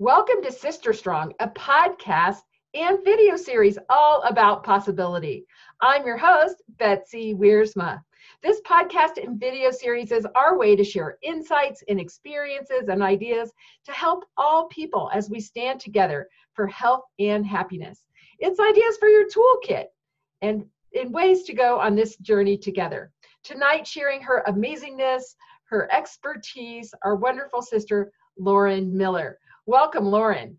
Welcome to Sister Strong, a podcast and video series all about possibility. I'm your host, Betsy Wiersma. This podcast and video series is our way to share insights and experiences and ideas to help all people as we stand together for health and happiness. It's ideas for your toolkit and in ways to go on this journey together. Tonight, sharing her amazingness, her expertise, our wonderful sister, Lauren Miller. Welcome, Lauren.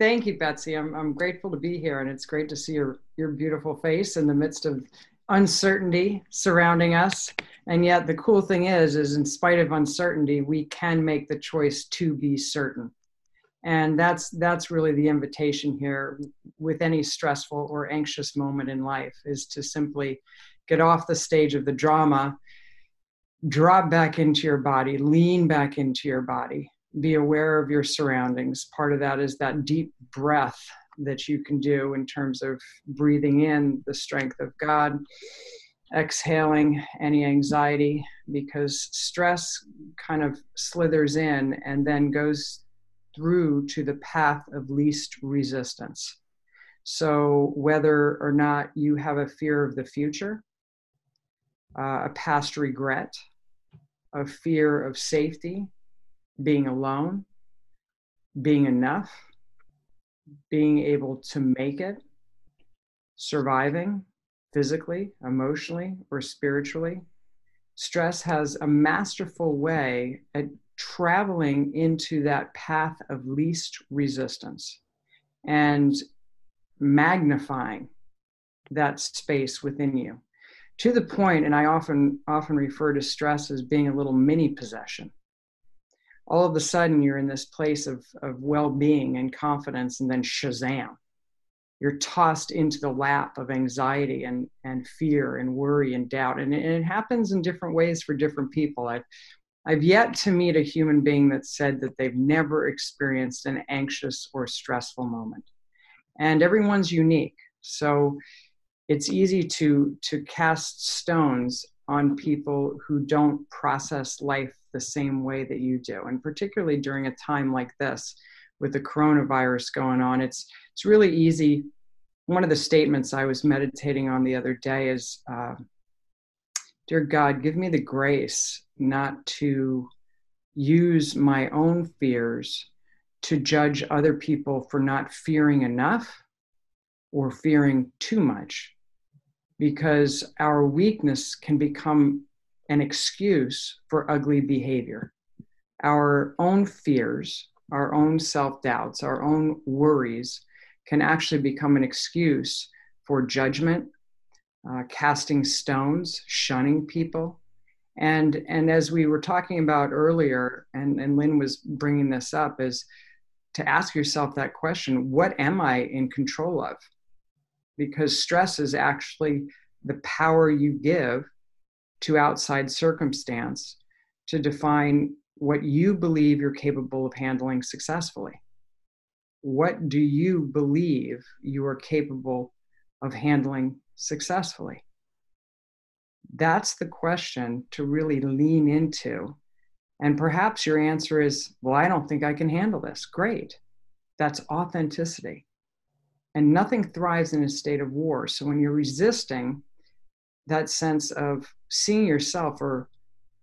Thank you, Betsy. I'm, I'm grateful to be here, and it's great to see your, your beautiful face in the midst of uncertainty surrounding us. And yet, the cool thing is, is in spite of uncertainty, we can make the choice to be certain. And that's that's really the invitation here with any stressful or anxious moment in life is to simply get off the stage of the drama, drop back into your body, lean back into your body, be aware of your surroundings. Part of that is that deep breath that you can do in terms of breathing in the strength of God, exhaling any anxiety, because stress kind of slithers in and then goes through to the path of least resistance. So, whether or not you have a fear of the future, uh, a past regret, a fear of safety, being alone, being enough, being able to make it, surviving physically, emotionally, or spiritually. Stress has a masterful way at traveling into that path of least resistance and magnifying that space within you to the point and i often often refer to stress as being a little mini possession all of a sudden you're in this place of, of well-being and confidence and then shazam you're tossed into the lap of anxiety and, and fear and worry and doubt and it, and it happens in different ways for different people i've I've yet to meet a human being that said that they've never experienced an anxious or stressful moment. And everyone's unique. So it's easy to to cast stones on people who don't process life the same way that you do. And particularly during a time like this with the coronavirus going on it's it's really easy. One of the statements i was meditating on the other day is uh, dear god give me the grace not to use my own fears to judge other people for not fearing enough or fearing too much because our weakness can become an excuse for ugly behavior. Our own fears, our own self doubts, our own worries can actually become an excuse for judgment, uh, casting stones, shunning people. And, and as we were talking about earlier, and, and Lynn was bringing this up, is to ask yourself that question what am I in control of? because stress is actually the power you give to outside circumstance to define what you believe you're capable of handling successfully. What do you believe you are capable of handling successfully? That's the question to really lean into. And perhaps your answer is, well, I don't think I can handle this. Great. That's authenticity and nothing thrives in a state of war. So when you're resisting that sense of seeing yourself or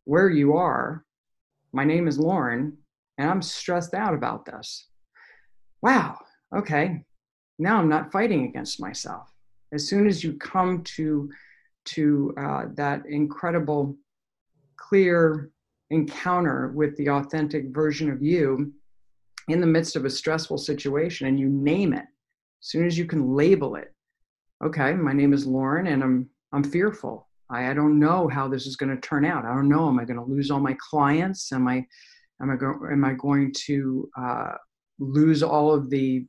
where you are, my name is Lauren, and I'm stressed out about this. Wow, okay, now I'm not fighting against myself. As soon as you come to to uh, that incredible, clear encounter with the authentic version of you in the midst of a stressful situation, and you name it, as soon as you can label it okay my name is lauren and i'm i'm fearful i, I don't know how this is going to turn out. I don't know. Am i going to lose all my clients? Am i am i, go, am I going to uh, lose all of the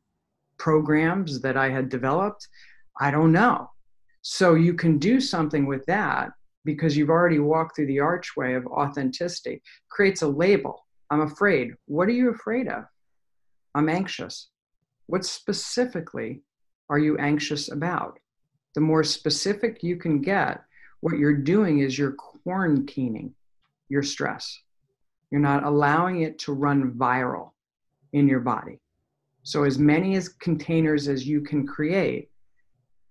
programs that i had developed? I don't know. So you can do something with that because you've already walked through the archway of authenticity. Creates a label. I'm afraid. What are you afraid of? I'm anxious. What specifically are you anxious about? The more specific you can get, what you're doing is you're quarantining your stress. You're not allowing it to run viral. in your body. So, as many as containers as you can create,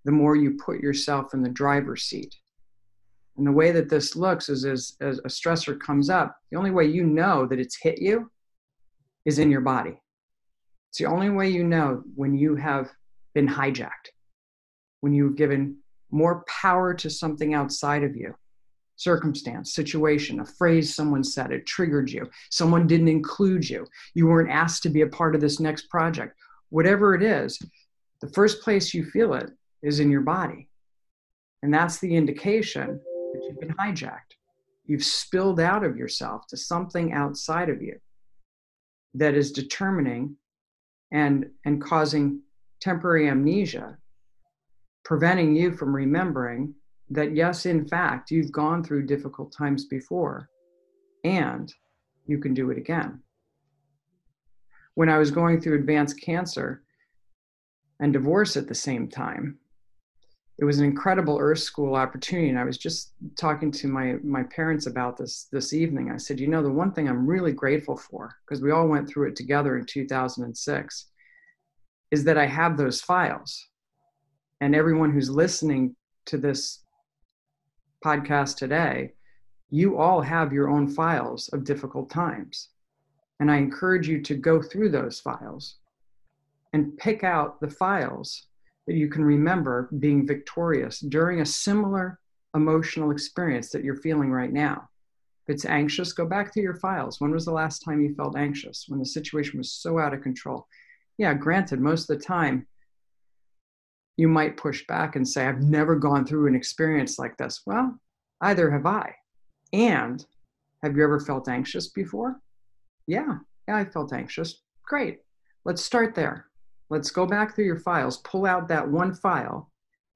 the more you put yourself in the driver's seat. And the way that this looks is as, as a stressor comes up, the only way you know that it's hit you is in your body. It's the only way you know when you have been hijacked, when you've given more power to something outside of you circumstance, situation, a phrase someone said, it triggered you. Someone didn't include you. You weren't asked to be a part of this next project. Whatever it is, the first place you feel it is in your body. And that's the indication that you've been hijacked. You've spilled out of yourself to something outside of you that is determining and, and causing temporary amnesia, preventing you from remembering that, yes, in fact, you've gone through difficult times before and you can do it again. When I was going through advanced cancer and divorce at the same time, it was an incredible earth school opportunity and i was just talking to my my parents about this this evening i said you know the one thing i'm really grateful for because we all went through it together in 2006 is that i have those files and everyone who's listening to this podcast today you all have your own files of difficult times and i encourage you to go through those files and pick out the files that you can remember being victorious during a similar emotional experience that you're feeling right now. If it's anxious, go back to your files. When was the last time you felt anxious? When the situation was so out of control? Yeah, granted, most of the time you might push back and say, I've never gone through an experience like this. Well, either have I. And have you ever felt anxious before? Yeah, yeah, I felt anxious. Great. Let's start there. Let's go back through your files, pull out that one file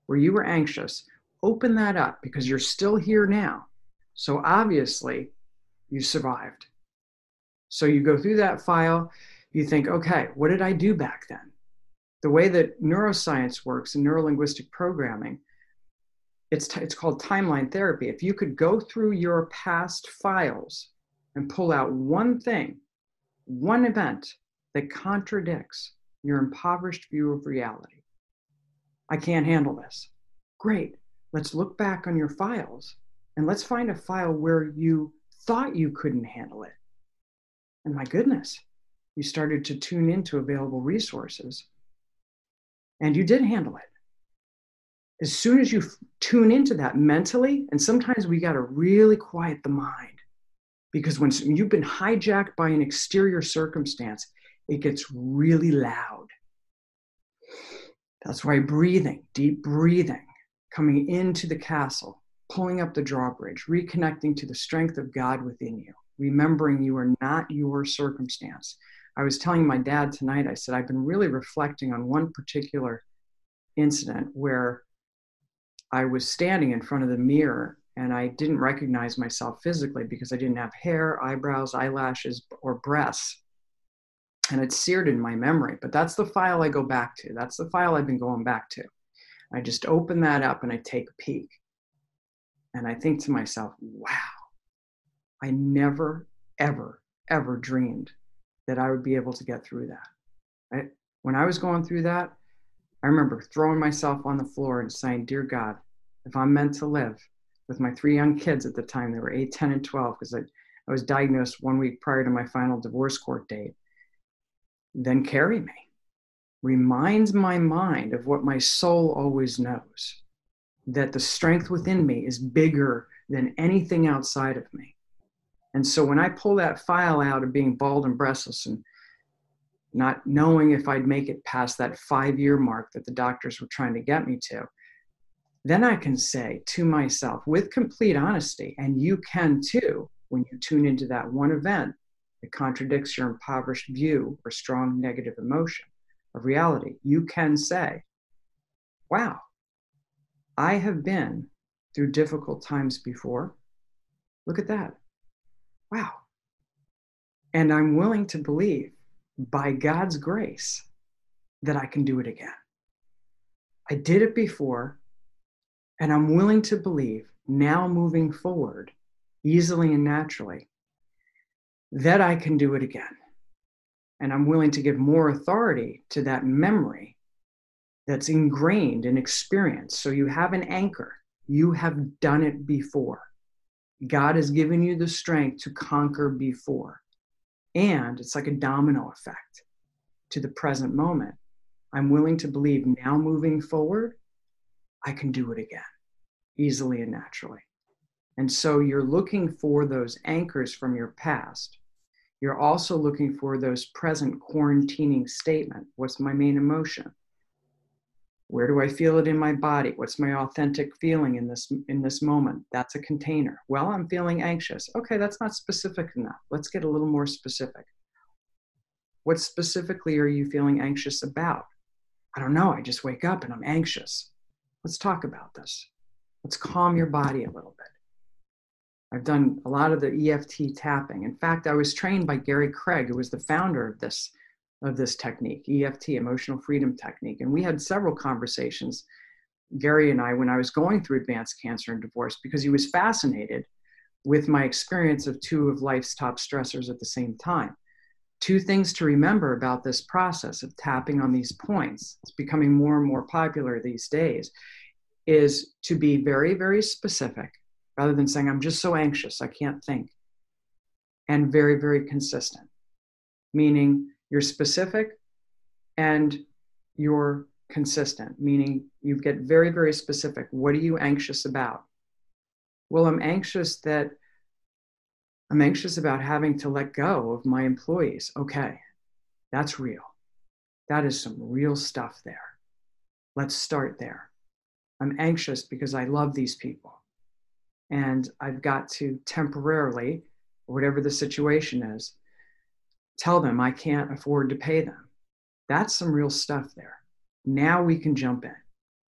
where you were anxious, open that up because you're still here now. So obviously, you survived. So you go through that file, you think, okay, what did I do back then? The way that neuroscience works and neurolinguistic programming, it's, t- it's called timeline therapy. If you could go through your past files and pull out one thing, one event that contradicts your impoverished view of reality. I can't handle this. Great. Let's look back on your files and let's find a file where you thought you couldn't handle it. And my goodness, you started to tune into available resources and you did handle it. As soon as you tune into that mentally, and sometimes we got to really quiet the mind because when you've been hijacked by an exterior circumstance, it gets really loud. That's why breathing, deep breathing, coming into the castle, pulling up the drawbridge, reconnecting to the strength of God within you, remembering you are not your circumstance. I was telling my dad tonight, I said, I've been really reflecting on one particular incident where I was standing in front of the mirror and I didn't recognize myself physically because I didn't have hair, eyebrows, eyelashes, or breasts and it's seared in my memory. But that's the file I go back to. That's the file I've been going back to. I just open that up and I take a peek. And I think to myself, wow, I never, ever, ever dreamed that I would be able to get through that. I, when I was going through that, I remember throwing myself on the floor and saying, Dear God, if I'm meant to live with my three young kids at the time, they were 8, 10, and 12, because I, I was diagnosed one week prior to my final divorce court date then carry me. Reminds my mind of what my soul always knows that the strength within me is bigger than anything outside of me. And so when I pull that file out of being bald and breastless and not knowing if I'd make it past that five year mark that the doctors were trying to get me to, then I can say to myself with complete honesty, and you can too, when you tune into that one event that contradicts your impoverished view or strong negative emotion of reality. You can say, wow, I have been through difficult times before. Look at that. Wow. And I'm willing to believe by God's grace that I can do it again. I did it before, and I'm willing to believe now moving forward easily and naturally that I can do it again. And I'm willing to give more authority to that memory that's ingrained in experience. So you have an anchor. You have done it before. God has given you the strength to conquer before. And it's like a domino effect to the present moment. I'm willing to believe now moving forward, I can do it again easily and naturally. And so you're looking for those anchors from your past. You're also looking for those present quarantining statement. What's my main emotion? Where do I feel it in my body? What's my authentic feeling in this in this moment? That's a container. Well, I'm feeling anxious. Okay, that's not specific enough. Let's get a little more specific. What specifically are you feeling anxious about? I don't know. I just wake up and I'm anxious. Let's talk about this. Let's calm your body a little bit. I've done a lot of the EFT tapping. In fact, I was trained by Gary Craig, who was the founder of this of this technique, EFT, emotional freedom technique. And we had several conversations, Gary and I, when I was going through advanced cancer and divorce, because he was fascinated with my experience of two of life's top stressors at the same time. Two things to remember about this process of tapping on these points, it's becoming more and more popular these days, is to be very, very specific rather than saying, I'm just so anxious, I can't think, and very, very consistent, meaning you're specific and you're consistent, meaning you get very, very specific. What are you anxious about? Well, I'm anxious that I'm anxious about having to let go of my employees. Okay, that's real. That is some real stuff there. Let's start there. I'm anxious because I love these people. And I've got to temporarily, whatever the situation is, tell them I can't afford to pay them. That's some real stuff there. Now we can jump in.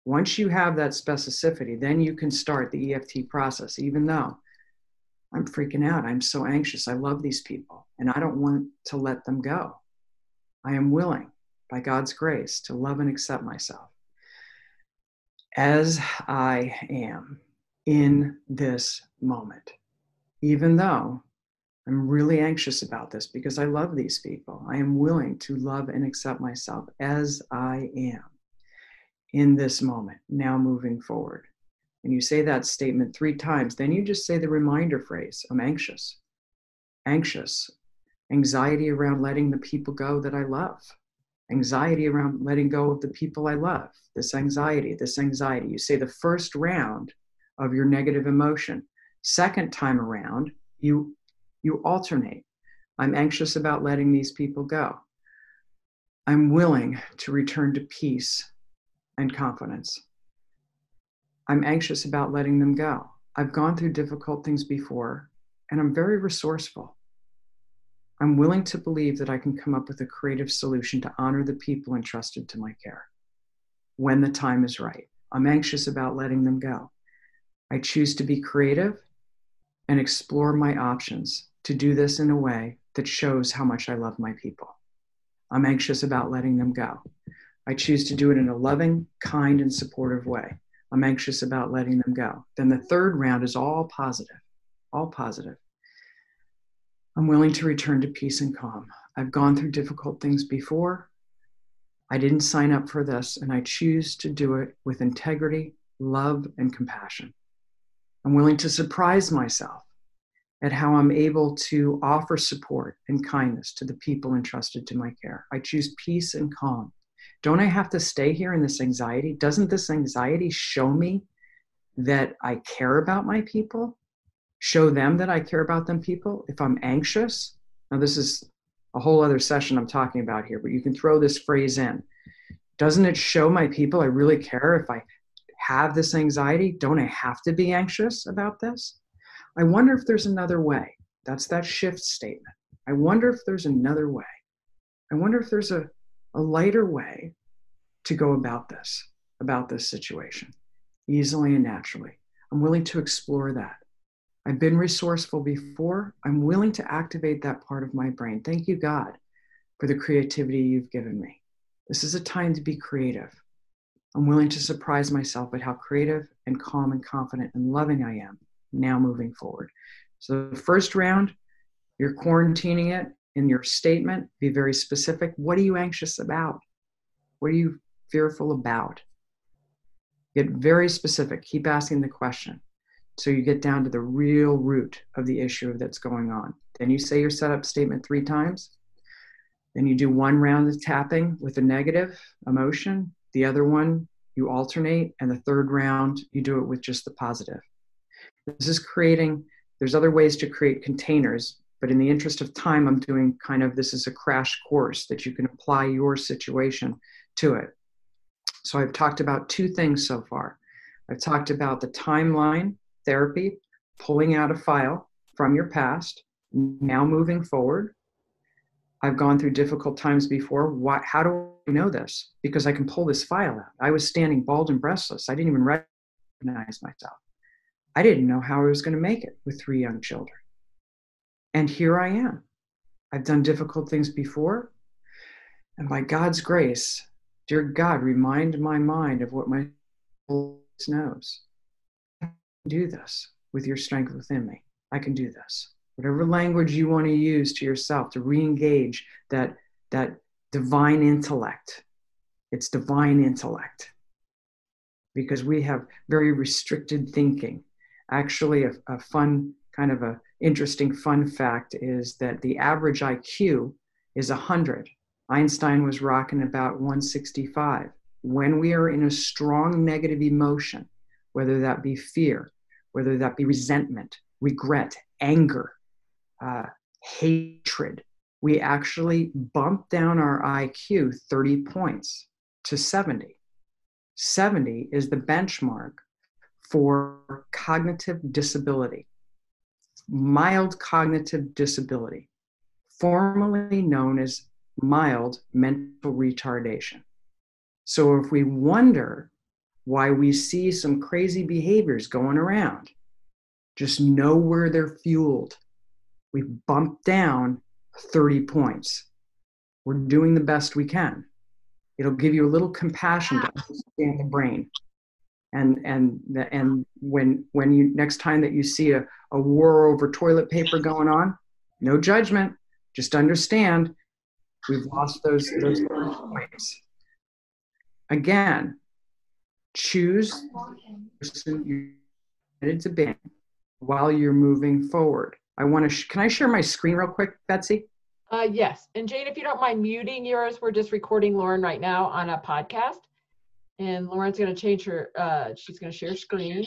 Once you have that specificity, then you can start the EFT process, even though I'm freaking out. I'm so anxious. I love these people and I don't want to let them go. I am willing, by God's grace, to love and accept myself as I am in this moment, even though I'm really anxious about this because I love these people. I am willing to love and accept myself as I am in this moment, now moving forward. And you say that statement three times, then you just say the reminder phrase I'm anxious. Anxious. Anxiety around letting the people go that I love. Anxiety around letting go of the people I love. This anxiety, this anxiety. You say the first round of your negative emotion. Second time around, you you alternate. I'm anxious about letting these people go. I'm willing to return to peace and confidence. I'm anxious about letting them go. I've gone through difficult things before, and I'm very resourceful. I'm willing to believe that I can come up with a creative solution to honor the people entrusted to my care when the time is right. I'm anxious about letting them go. I choose to be creative and explore my options to do this in a way that shows how much I love my people. I'm anxious about letting them go. I choose to do it in a loving, kind, and supportive way. I'm anxious about letting them go. Then the third round is all positive, all positive. I'm willing to return to peace and calm. I've gone through difficult things before. I didn't sign up for this, and I choose to do it with integrity, love, and compassion. I'm willing to surprise myself at how I'm able to offer support and kindness to the people entrusted to my care. I choose peace and calm. Don't I have to stay here in this anxiety? Doesn't this anxiety show me that I care about my people? Show them that I care about them people? If I'm anxious, now this is a whole other session I'm talking about here, but you can throw this phrase in. Doesn't it show my people I really care if I have this anxiety? Don't I have to be anxious about this? I wonder if there's another way. That's that shift statement. I wonder if there's another way. I wonder if there's a, a lighter way to go about this, about this situation, easily and naturally. I'm willing to explore that. I've been resourceful before. I'm willing to activate that part of my brain. Thank you, God, for the creativity you've given me. This is a time to be creative. I'm willing to surprise myself at how creative and calm and confident and loving I am now moving forward. So the first round, you're quarantining it, in your statement, be very specific. What are you anxious about? What are you fearful about? Get very specific. Keep asking the question. So you get down to the real root of the issue that's going on. Then you say your setup statement three times. Then you do one round of tapping with a negative emotion. The other one, you alternate. And the third round, you do it with just the positive. This is creating, there's other ways to create containers, but in the interest of time, I'm doing kind of this is a crash course that you can apply your situation to it. So I've talked about two things so far. I've talked about the timeline therapy, pulling out a file from your past, now moving forward. I've gone through difficult times before. Why, how do I know this? Because I can pull this file out. I was standing bald and breastless. I didn't even recognize myself. I didn't know how I was going to make it with three young children. And here I am. I've done difficult things before. And by God's grace, dear God, remind my mind of what my soul knows I can do this with your strength within me. I can do this. Whatever language you want to use to yourself to re-engage that that divine intellect. It's divine intellect. Because we have very restricted thinking. Actually, a, a fun kind of a interesting fun fact is that the average IQ is 100. Einstein was rocking about 165. When we are in a strong negative emotion, whether that be fear, whether that be resentment, regret, anger, uh, hatred, we actually bump down our IQ 30 points to 70. 70 is the benchmark for cognitive disability, mild cognitive disability, formerly known as mild mental retardation. So if we wonder why we see some crazy behaviors going around. Just know where they're fueled. We bump down 30 points. We're doing the best we can. It'll give you a little compassion to understand the brain. And and and when when you next time that you see a, a war over toilet paper going on, no judgment, just understand we've lost those those points. Again, choose you're committed to being while you're moving forward. I want to, sh- can I share my screen real quick, Betsy? Uh, yes. And Jane, if you don't mind muting yours, we're just recording Lauren right now on a podcast. And Lauren's going to change her, uh, she's going to share screen.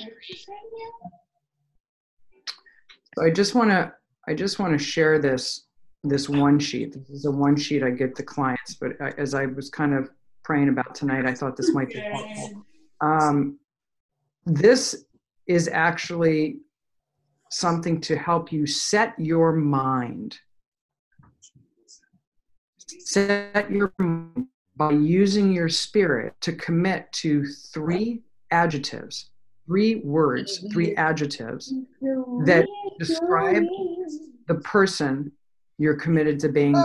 So I just want to, I just want to share this, this one sheet. This is a one sheet I give to clients, but as I was kind of praying about tonight, I thought this might be helpful. Um, this is actually something to help you set your mind. Set your by using your spirit to commit to three adjectives, three words, three adjectives that describe the person you're committed to being.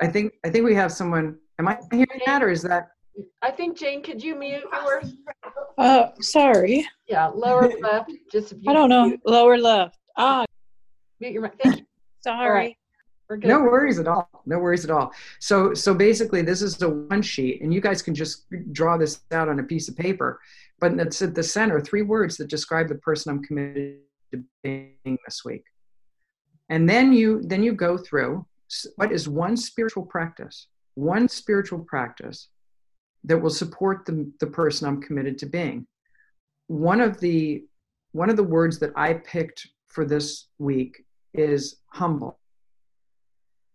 I think I think we have someone. Am I hearing that, or is that I think Jane, could you mute yours? Uh, sorry. Yeah, lower left. Just I don't know. Mute. Lower left. Ah. Mute your mic. Thank you. Sorry. No worries at all. No worries at all. So, so basically, this is a one sheet, and you guys can just draw this out on a piece of paper. But it's at the center, three words that describe the person I'm committed to being this week. And then you, then you go through what is one spiritual practice, one spiritual practice that will support the, the person I'm committed to being. One of the one of the words that I picked for this week is humble.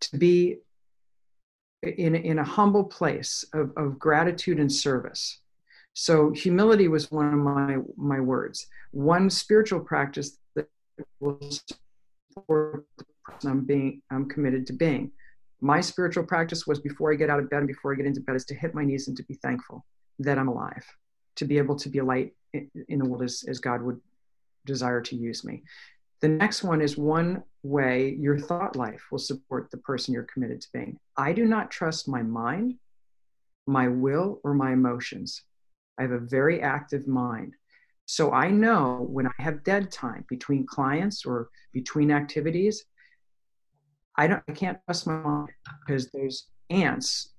To be in, in a humble place of, of gratitude and service. So humility was one of my, my words. One spiritual practice that will support the person I'm being I'm committed to being my spiritual practice was before I get out of bed and before I get into bed is to hit my knees and to be thankful that I'm alive, to be able to be a light in the world as, as God would desire to use me. The next one is one way your thought life will support the person you're committed to being. I do not trust my mind, my will, or my emotions. I have a very active mind. So I know when I have dead time between clients or between activities, I don't I can't trust my mind because those ants,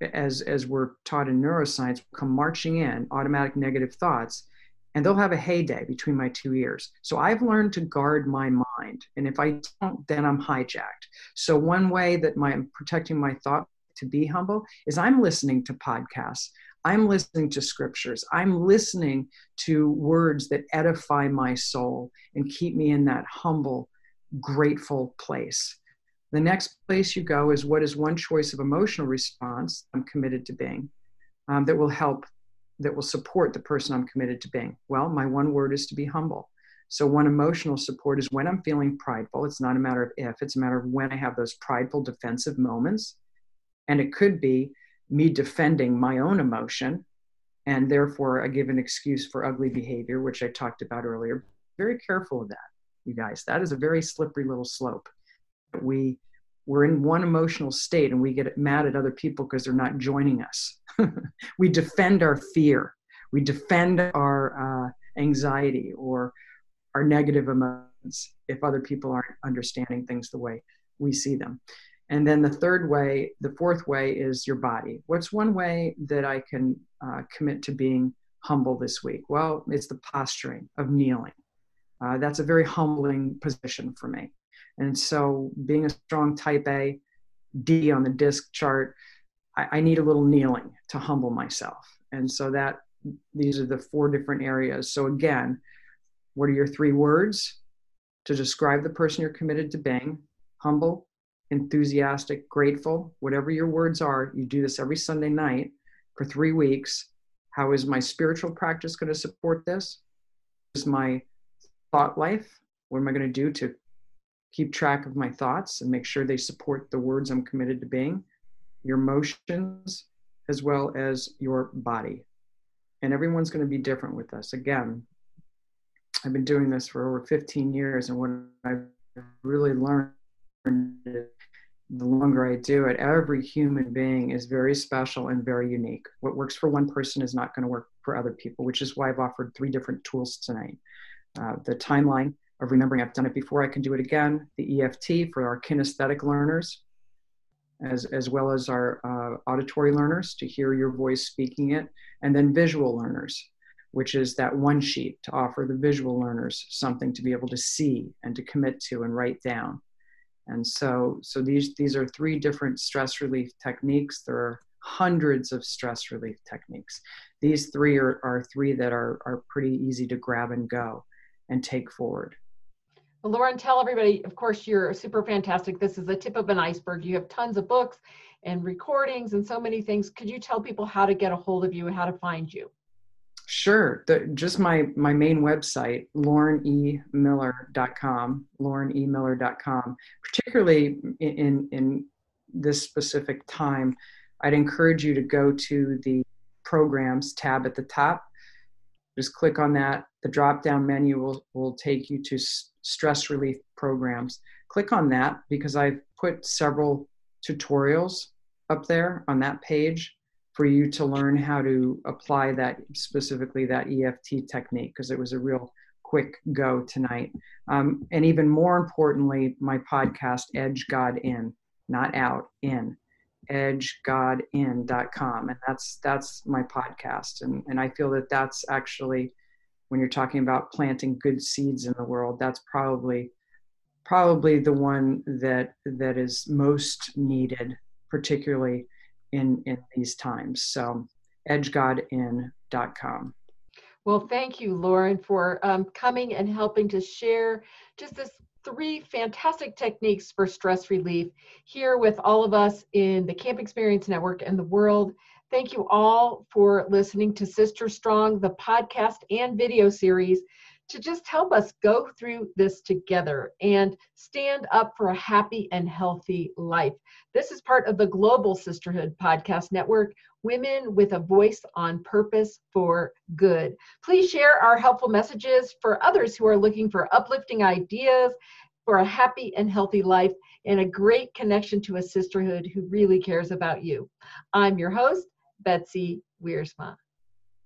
as as we're taught in neuroscience, come marching in, automatic negative thoughts, and they'll have a heyday between my two ears. So I've learned to guard my mind. And if I don't, then I'm hijacked. So one way that my, I'm protecting my thought to be humble is I'm listening to podcasts. I'm listening to scriptures. I'm listening to words that edify my soul and keep me in that humble, grateful place. The next place you go is what is one choice of emotional response I'm committed to being um, that will help, that will support the person I'm committed to being? Well, my one word is to be humble. So, one emotional support is when I'm feeling prideful. It's not a matter of if, it's a matter of when I have those prideful, defensive moments. And it could be me defending my own emotion. And therefore, I give an excuse for ugly behavior, which I talked about earlier. Very careful of that, you guys. That is a very slippery little slope. We we're in one emotional state and we get mad at other people because they're not joining us. we defend our fear. We defend our uh, anxiety or our negative emotions if other people aren't understanding things the way we see them. And then the third way, the fourth way is your body. What's one way that I can uh, commit to being humble this week? Well, it's the posturing of kneeling. Uh, that's a very humbling position for me. And so, being a strong type A, D on the DISC chart, I, I need a little kneeling to humble myself. And so, that these are the four different areas. So, again, what are your three words to describe the person you're committed to being? Humble, enthusiastic, grateful, whatever your words are. You do this every Sunday night for three weeks. How is my spiritual practice going to support this? Is my thought life? What am I going to do to keep track of my thoughts and make sure they support the words I'm committed to being? Your emotions, as well as your body. And everyone's going to be different with us. Again, I've been doing this for over 15 years, and what I've really learned the longer I do it, every human being is very special and very unique. What works for one person is not going to work for other people, which is why I've offered three different tools tonight. Uh, the timeline of remembering I've done it before, I can do it again. The EFT for our kinesthetic learners, as, as well as our uh, auditory learners to hear your voice speaking it, and then visual learners, which is that one sheet to offer the visual learners something to be able to see and to commit to and write down. And so, so these, these are three different stress relief techniques. There are hundreds of stress relief techniques. These three are, are three that are, are pretty easy to grab and go and take forward. Lauren, tell everybody, of course, you're super fantastic. This is the tip of an iceberg. You have tons of books and recordings and so many things. Could you tell people how to get a hold of you and how to find you? Sure. The, just my, my main website, laurenemiller.com, laurenemiller.com, particularly in, in this specific time, I'd encourage you to go to the programs tab at the top. Just click on that. The drop down menu will, will take you to stress relief programs. Click on that because I've put several tutorials up there on that page for you to learn how to apply that specifically that EFT technique because it was a real quick go tonight. Um, and even more importantly, my podcast, Edge God In, not out, in, edgegodin.com. And that's, that's my podcast. And, and I feel that that's actually, when you're talking about planting good seeds in the world, that's probably, probably the one that, that is most needed, particularly in in these times. So edgegodin.com. Well, thank you, Lauren, for um, coming and helping to share just this three fantastic techniques for stress relief here with all of us in the Camp Experience Network and the world. Thank you all for listening to Sister Strong, the podcast and video series to just help us go through this together and stand up for a happy and healthy life. This is part of the Global Sisterhood Podcast Network, Women with a Voice on Purpose for Good. Please share our helpful messages for others who are looking for uplifting ideas for a happy and healthy life and a great connection to a sisterhood who really cares about you. I'm your host, Betsy Wiersma.